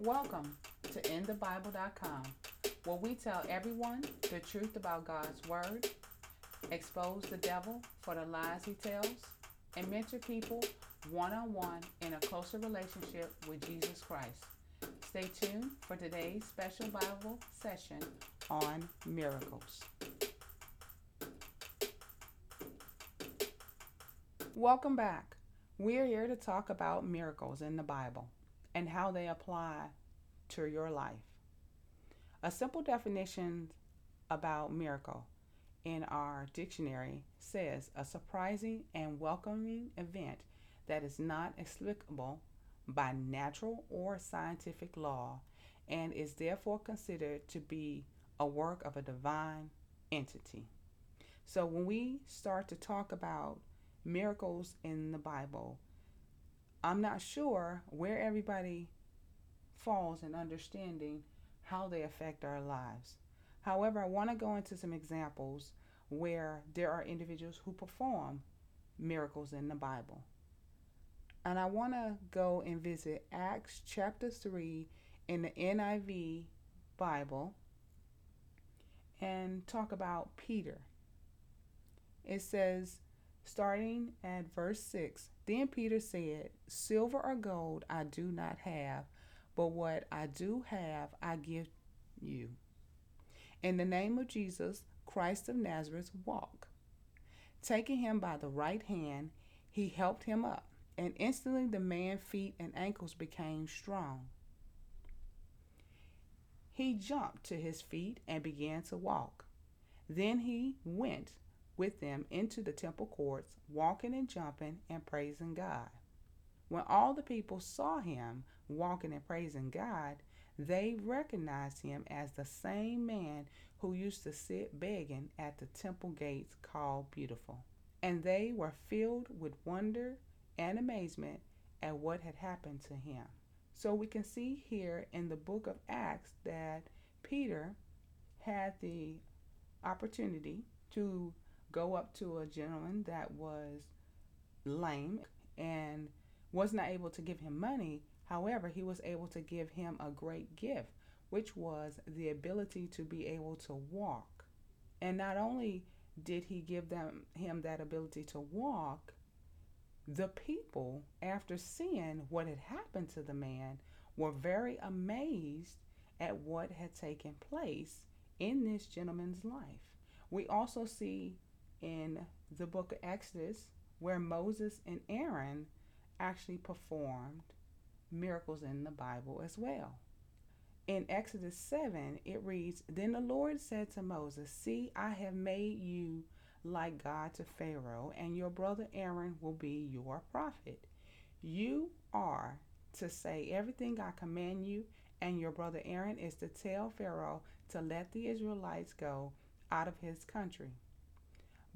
Welcome to InTheBible.com, where we tell everyone the truth about God's Word, expose the devil for the lies he tells, and mentor people one on one in a closer relationship with Jesus Christ. Stay tuned for today's special Bible session on miracles. Welcome back. We're here to talk about miracles in the Bible and how they apply to your life. A simple definition about miracle in our dictionary says a surprising and welcoming event that is not explicable by natural or scientific law and is therefore considered to be a work of a divine entity. So when we start to talk about miracles in the Bible, I'm not sure where everybody falls in understanding how they affect our lives. However, I want to go into some examples where there are individuals who perform miracles in the Bible. And I want to go and visit Acts chapter 3 in the NIV Bible and talk about Peter. It says, starting at verse 6 Then Peter said, Silver or gold I do not have, but what I do have I give you. In the name of Jesus, Christ of Nazareth, walk. Taking him by the right hand, he helped him up, and instantly the man's feet and ankles became strong. He jumped to his feet and began to walk. Then he went with them into the temple courts, walking and jumping and praising God. When all the people saw him walking and praising God, they recognized him as the same man who used to sit begging at the temple gates called Beautiful. And they were filled with wonder and amazement at what had happened to him. So we can see here in the book of Acts that Peter had the opportunity to go up to a gentleman that was lame and was not able to give him money. However, he was able to give him a great gift, which was the ability to be able to walk. And not only did he give them him that ability to walk, the people, after seeing what had happened to the man, were very amazed at what had taken place in this gentleman's life. We also see in the book of Exodus where Moses and Aaron actually performed miracles in the Bible as well. In Exodus 7, it reads Then the Lord said to Moses, See, I have made you like God to Pharaoh, and your brother Aaron will be your prophet. You are to say everything I command you, and your brother Aaron is to tell Pharaoh to let the Israelites go out of his country.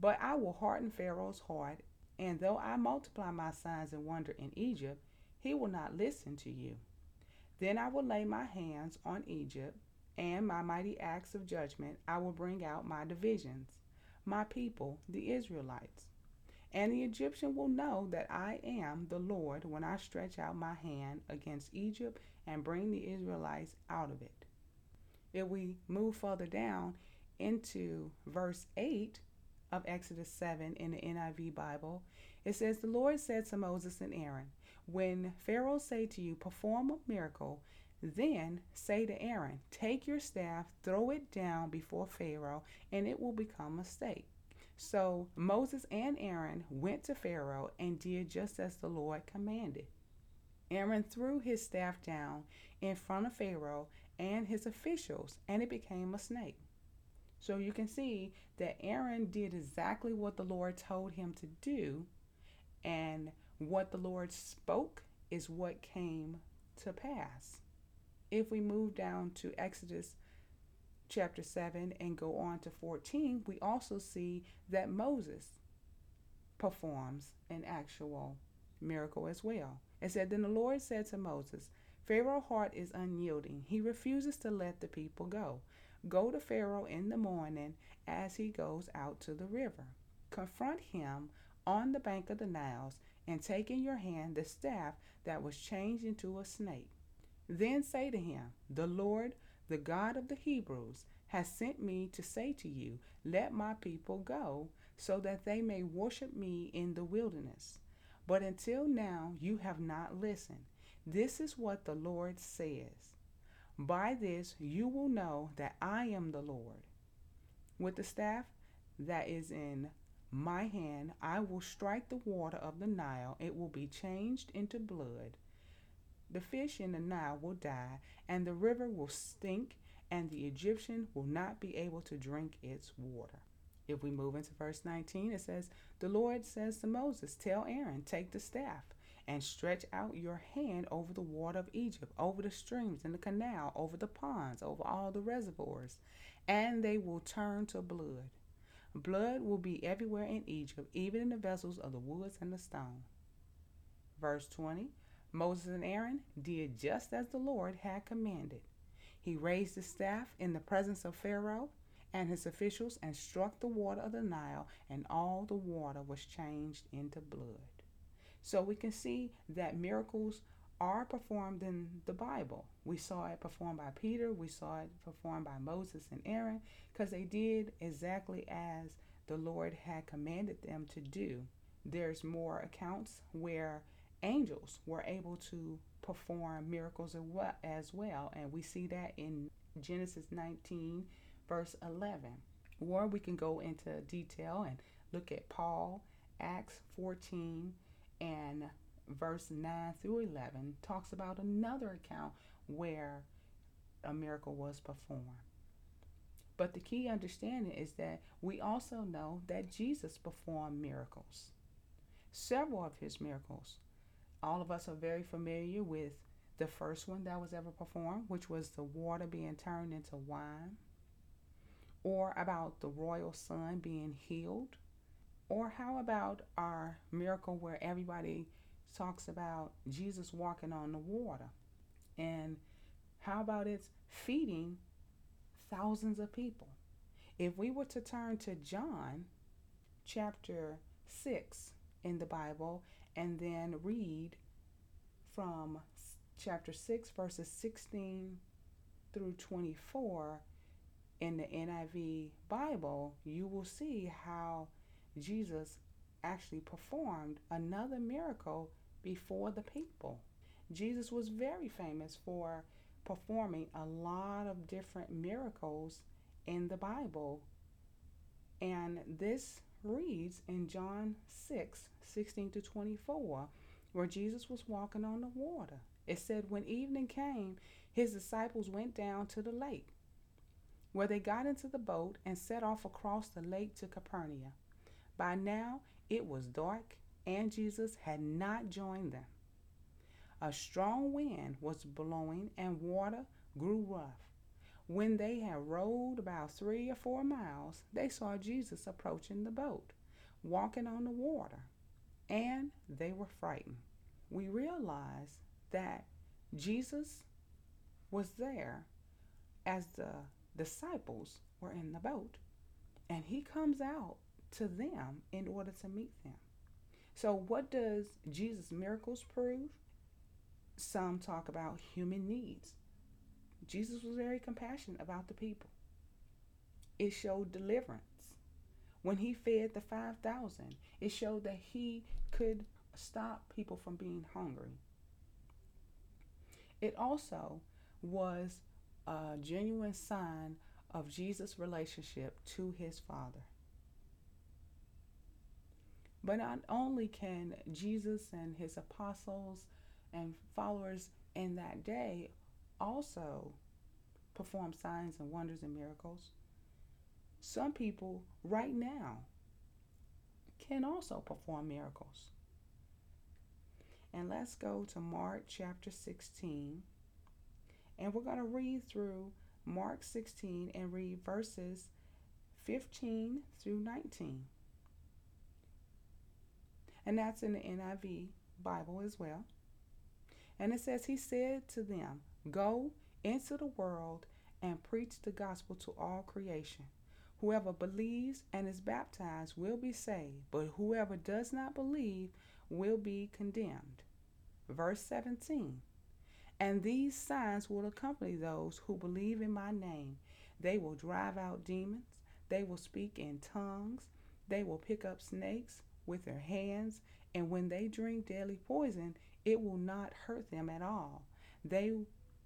But I will harden Pharaoh's heart, and though I multiply my signs and wonder in Egypt, he will not listen to you. Then I will lay my hands on Egypt, and my mighty acts of judgment I will bring out my divisions my people, the Israelites. And the Egyptian will know that I am the Lord when I stretch out my hand against Egypt and bring the Israelites out of it. If we move further down into verse 8 of Exodus 7 in the NIV Bible, it says, The Lord said to Moses and Aaron, When Pharaoh say to you, Perform a miracle, then say to Aaron, Take your staff, throw it down before Pharaoh, and it will become a stake. So Moses and Aaron went to Pharaoh and did just as the Lord commanded. Aaron threw his staff down in front of Pharaoh and his officials, and it became a snake. So you can see that Aaron did exactly what the Lord told him to do, and what the Lord spoke is what came to pass if we move down to Exodus chapter 7 and go on to 14, we also see that Moses performs an actual miracle as well. It said, Then the Lord said to Moses, Pharaoh's heart is unyielding. He refuses to let the people go. Go to Pharaoh in the morning as he goes out to the river. Confront him on the bank of the Niles and take in your hand the staff that was changed into a snake. Then say to him, The Lord, the God of the Hebrews, has sent me to say to you, Let my people go, so that they may worship me in the wilderness. But until now you have not listened. This is what the Lord says. By this you will know that I am the Lord. With the staff that is in my hand, I will strike the water of the Nile. It will be changed into blood. The fish in the Nile will die, and the river will stink, and the Egyptian will not be able to drink its water. If we move into verse 19, it says, The Lord says to Moses, Tell Aaron, take the staff and stretch out your hand over the water of Egypt, over the streams and the canal, over the ponds, over all the reservoirs, and they will turn to blood. Blood will be everywhere in Egypt, even in the vessels of the woods and the stone. Verse 20 Moses and Aaron did just as the Lord had commanded. He raised the staff in the presence of Pharaoh and his officials and struck the water of the Nile, and all the water was changed into blood. So we can see that miracles are performed in the Bible. We saw it performed by Peter, we saw it performed by Moses and Aaron, because they did exactly as the Lord had commanded them to do. There's more accounts where angels were able to perform miracles as well, and we see that in Genesis 19, verse 11. Or we can go into detail and look at Paul, Acts 14, and verse 9 through 11 talks about another account where a miracle was performed. But the key understanding is that we also know that Jesus performed miracles. Several of his miracles. All of us are very familiar with the first one that was ever performed, which was the water being turned into wine, or about the royal son being healed, or how about our miracle where everybody talks about Jesus walking on the water? And how about it's feeding thousands of people? If we were to turn to John chapter 6 in the Bible and then read from chapter 6, verses 16 through 24 in the NIV Bible, you will see how Jesus actually performed another miracle before the people. Jesus was very famous for performing a lot of different miracles in the Bible. And this reads in John 6 16 to 24, where Jesus was walking on the water. It said, When evening came, his disciples went down to the lake, where they got into the boat and set off across the lake to Capernaum. By now it was dark, and Jesus had not joined them. A strong wind was blowing, and water grew rough. When they had rowed about three or four miles, they saw Jesus approaching the boat, walking on the water, and they were frightened. We realized that Jesus was there as the disciples were in the boat, and he comes out to them in order to meet them. So, what does Jesus' miracles prove? Some talk about human needs. Jesus was very compassionate about the people. It showed deliverance. When he fed the 5,000, it showed that he could stop people from being hungry. It also was a genuine sign of Jesus' relationship to his Father. But not only can Jesus and his apostles and followers in that day also perform signs and wonders and miracles, some people right now can also perform miracles. And let's go to Mark chapter 16. And we're going to read through Mark 16 and read verses 15 through 19 and that's in the NIV Bible as well. And it says, He said to them, Go into the world and preach the gospel to all creation. Whoever believes and is baptized will be saved, but whoever does not believe will be condemned. Verse 17 And these signs will accompany those who believe in my name. They will drive out demons, they will speak in tongues, they will pick up snakes with their hands, and when they drink deadly poison, it will not hurt them at all. They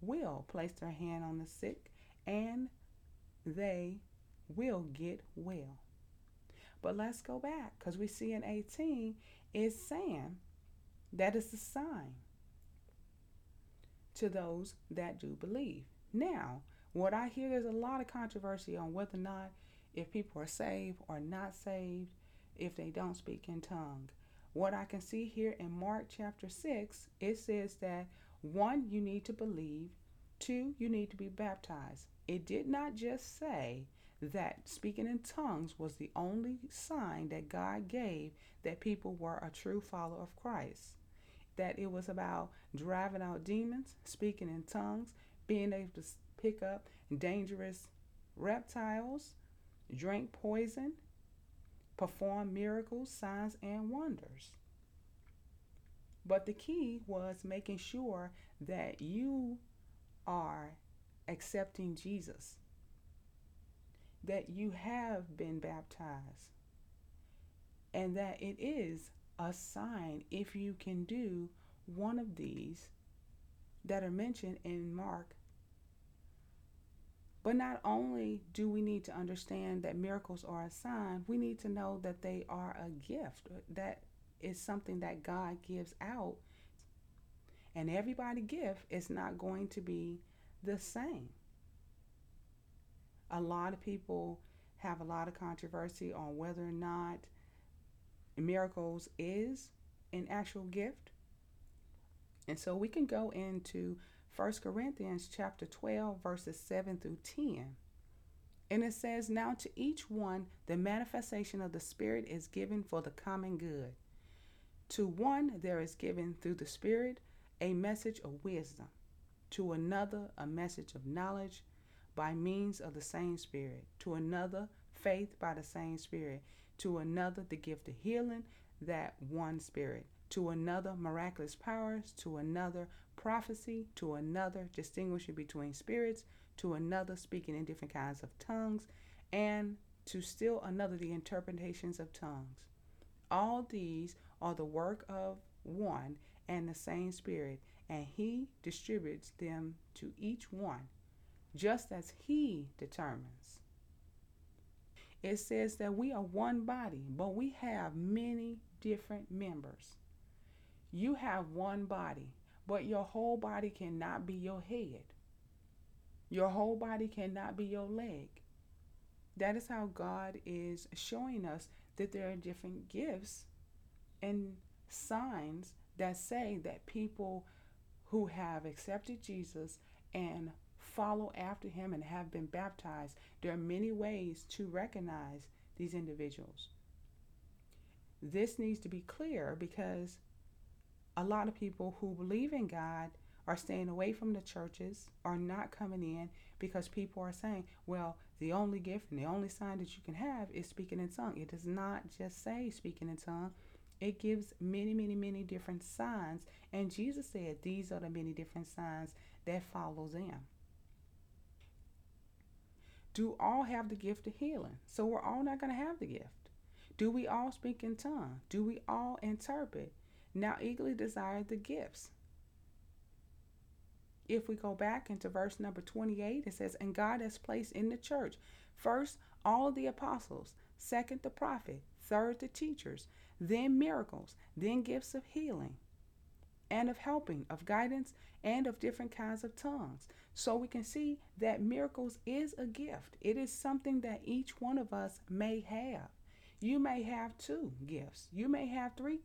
will place their hand on the sick and they will get well. But let's go back because we see in 18 it's saying that is the sign to those that do believe. Now, what I hear there's a lot of controversy on whether or not if people are saved or not saved if they don't speak in tongue. What I can see here in Mark chapter 6, it says that one, you need to believe, two, you need to be baptized. It did not just say that speaking in tongues was the only sign that God gave that people were a true follower of Christ. That it was about driving out demons, speaking in tongues, being able to pick up dangerous reptiles, drink poison, perform miracles, signs, and wonders. But the key was making sure that you are accepting Jesus that you have been baptized and that it is a sign if you can do one of these that are mentioned in Mark. But not only do we need to understand that miracles are a sign, we need to know that they are a gift. That is something that God gives out. And everybody gift is not going to be the same a lot of people have a lot of controversy on whether or not miracles is an actual gift. And so we can go into 1 Corinthians chapter 12 verses 7 through 10. And it says, Now to each one the manifestation of the Spirit is given for the common good. To one there is given through the Spirit a message of wisdom, to another a message of knowledge by means of the same Spirit, to another, faith by the same Spirit, to another, the gift of healing, that one Spirit, to another, miraculous powers, to another, prophecy, to another, distinguishing between spirits, to another, speaking in different kinds of tongues, and to still another, the interpretations of tongues. All these are the work of one and the same Spirit, and He distributes them to each one just as He determines. It says that we are one body, but we have many different members. You have one body, but your whole body cannot be your head. Your whole body cannot be your leg. That is how God is showing us that there are different gifts and signs that say that people who have accepted Jesus and follow after him and have been baptized. There are many ways to recognize these individuals. This needs to be clear because a lot of people who believe in God are staying away from the churches, are not coming in because people are saying, well, the only gift and the only sign that you can have is speaking in tongue. It does not just say speaking in tongue. It gives many, many, many different signs. And Jesus said these are the many different signs that follow them do all have the gift of healing. So we're all not going to have the gift. Do we all speak in tongue? Do we all interpret? Now eagerly desire the gifts. If we go back into verse number 28, it says, And God has placed in the church first all the apostles, second the prophet, third the teachers, then miracles, then gifts of healing and of helping, of guidance, and of different kinds of tongues. So we can see that miracles is a gift. It is something that each one of us may have. You may have two gifts, you may have three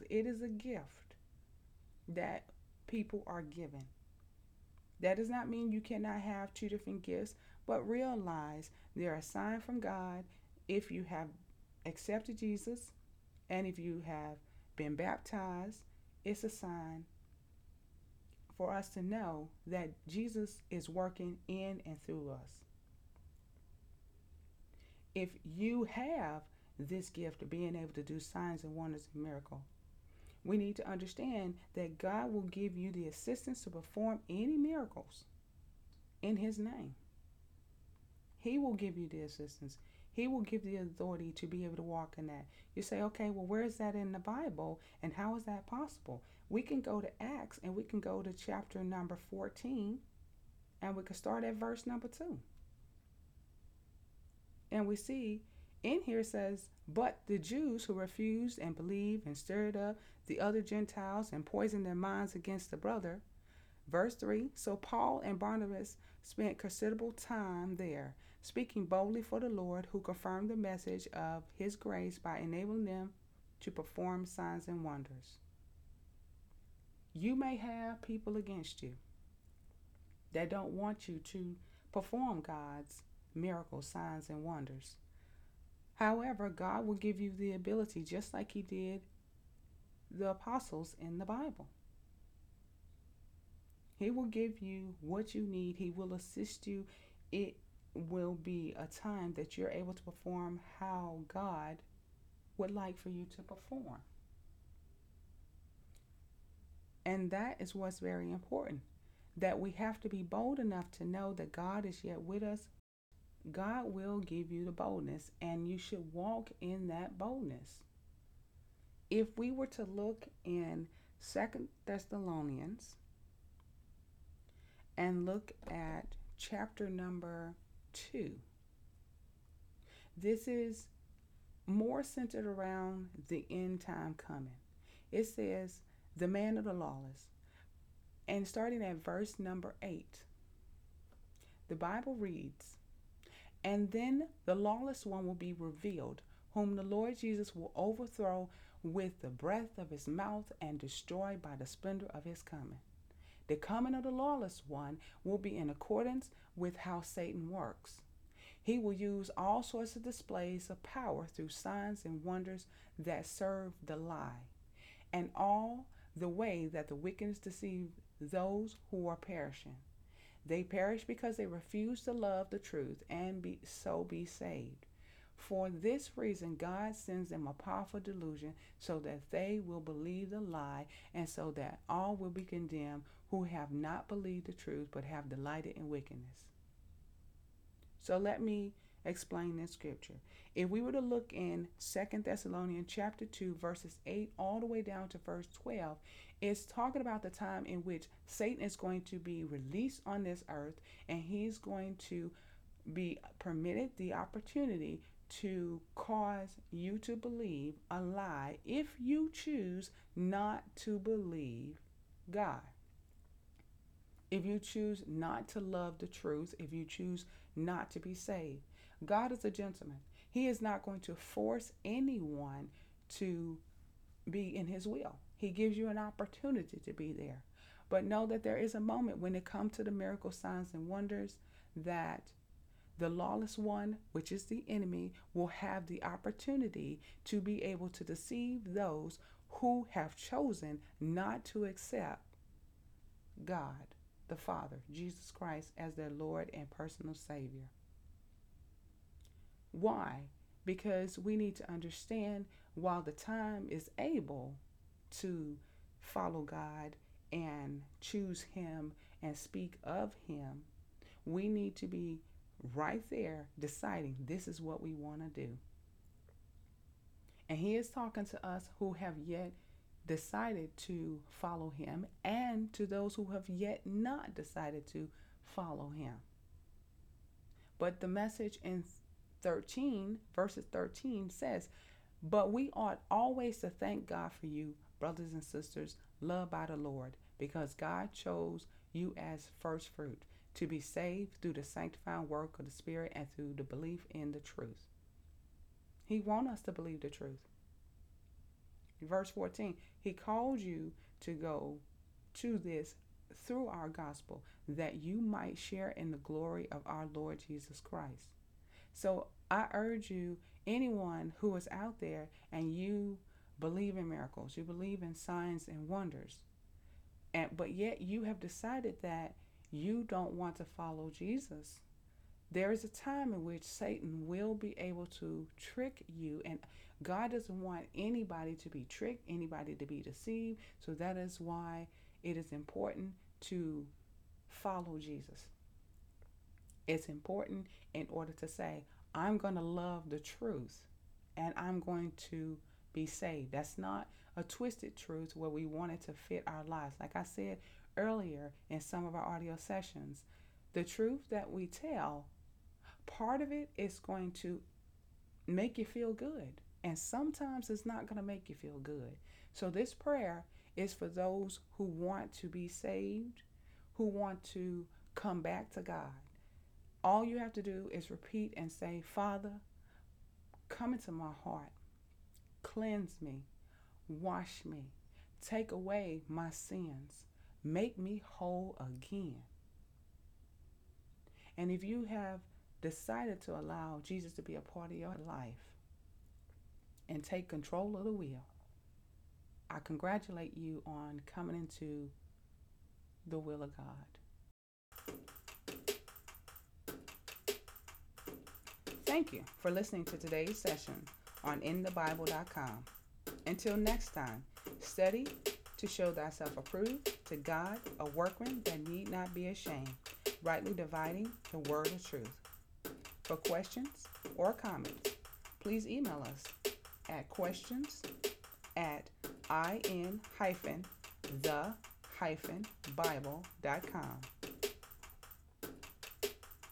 gifts. It is a gift that people are given. That does not mean you cannot have two different gifts, but realize they're a sign from God if you have accepted Jesus and if you have been baptized it's a sign for us to know that Jesus is working in and through us. If you have this gift of being able to do signs and wonders and miracles, we need to understand that God will give you the assistance to perform any miracles in His name. He will give you the assistance. He will give the authority to be able to walk in that. You say, okay, well, where is that in the Bible and how is that possible? We can go to Acts and we can go to chapter number 14 and we can start at verse number 2. And we see in here it says, But the Jews who refused and believed and stirred up the other Gentiles and poisoned their minds against the brother. Verse 3 So Paul and Barnabas spent considerable time there, speaking boldly for the Lord, who confirmed the message of his grace by enabling them to perform signs and wonders. You may have people against you that don't want you to perform God's miracles, signs, and wonders. However, God will give you the ability, just like He did the apostles in the Bible. He will give you what you need, He will assist you. It will be a time that you're able to perform how God would like for you to perform. And that is what's very important that we have to be bold enough to know that God is yet with us God will give you the boldness, and you should walk in that boldness. If we were to look in Second Thessalonians and look at chapter number 2, this is more centered around the end time coming. It says, the man of the lawless. And starting at verse number 8, the Bible reads, and then the lawless one will be revealed, whom the Lord Jesus will overthrow with the breath of his mouth and destroy by the splendor of his coming. The coming of the lawless one will be in accordance with how Satan works. He will use all sorts of displays of power through signs and wonders that serve the lie, and all the way that the wicked deceive those who are perishing. They perish because they refuse to love the truth and be, so be saved. For this reason, God sends them a powerful delusion so that they will believe the lie and so that all will be condemned who have not believed the truth but have delighted in wickedness. So let me explain this scripture. If we were to look in Second Thessalonians chapter 2 verses 8 all the way down to verse 12, it's talking about the time in which Satan is going to be released on this earth and he's going to be permitted the opportunity to cause you to believe a lie if you choose not to believe God. If you choose not to love the truth, if you choose not to be saved, God is a gentleman. He is not going to force anyone to be in his will. He gives you an opportunity to be there. But know that there is a moment when it comes to the miracle signs and wonders that the lawless one, which is the enemy, will have the opportunity to be able to deceive those who have chosen not to accept God, the Father, Jesus Christ, as their Lord and personal Savior. Why? Because we need to understand while the time is able to follow God and choose Him and speak of Him, we need to be right there deciding this is what we want to do. And He is talking to us who have yet decided to follow Him and to those who have yet not decided to follow Him. But the message in 13, verses 13 says, But we ought always to thank God for you, brothers and sisters, loved by the Lord, because God chose you as first fruit to be saved through the sanctifying work of the Spirit and through the belief in the truth. He wants us to believe the truth. Verse 14, He called you to go to this through our gospel that you might share in the glory of our Lord Jesus Christ. So I urge you, anyone who is out there and you believe in miracles, you believe in signs and wonders, and but yet you have decided that you don't want to follow Jesus, There is a time in which Satan will be able to trick you, and God doesn't want anybody to be tricked, anybody to be deceived. So that is why it is important to follow Jesus. It's important in order to say, I'm going to love the truth and I'm going to be saved. That's not a twisted truth where we want it to fit our lives. Like I said earlier in some of our audio sessions, the truth that we tell, part of it is going to make you feel good. And sometimes it's not going to make you feel good. So this prayer is for those who want to be saved, who want to come back to God. All you have to do is repeat and say, Father, come into my heart, cleanse me, wash me, take away my sins, make me whole again. And if you have decided to allow Jesus to be a part of your life and take control of the wheel, I congratulate you on coming into the will of God. Thank you for listening to today's session on InTheBible.com. Until next time, study to show thyself approved to God, a workman that need not be ashamed, rightly dividing the word of truth. For questions or comments, please email us at questions at in-the-bible.com.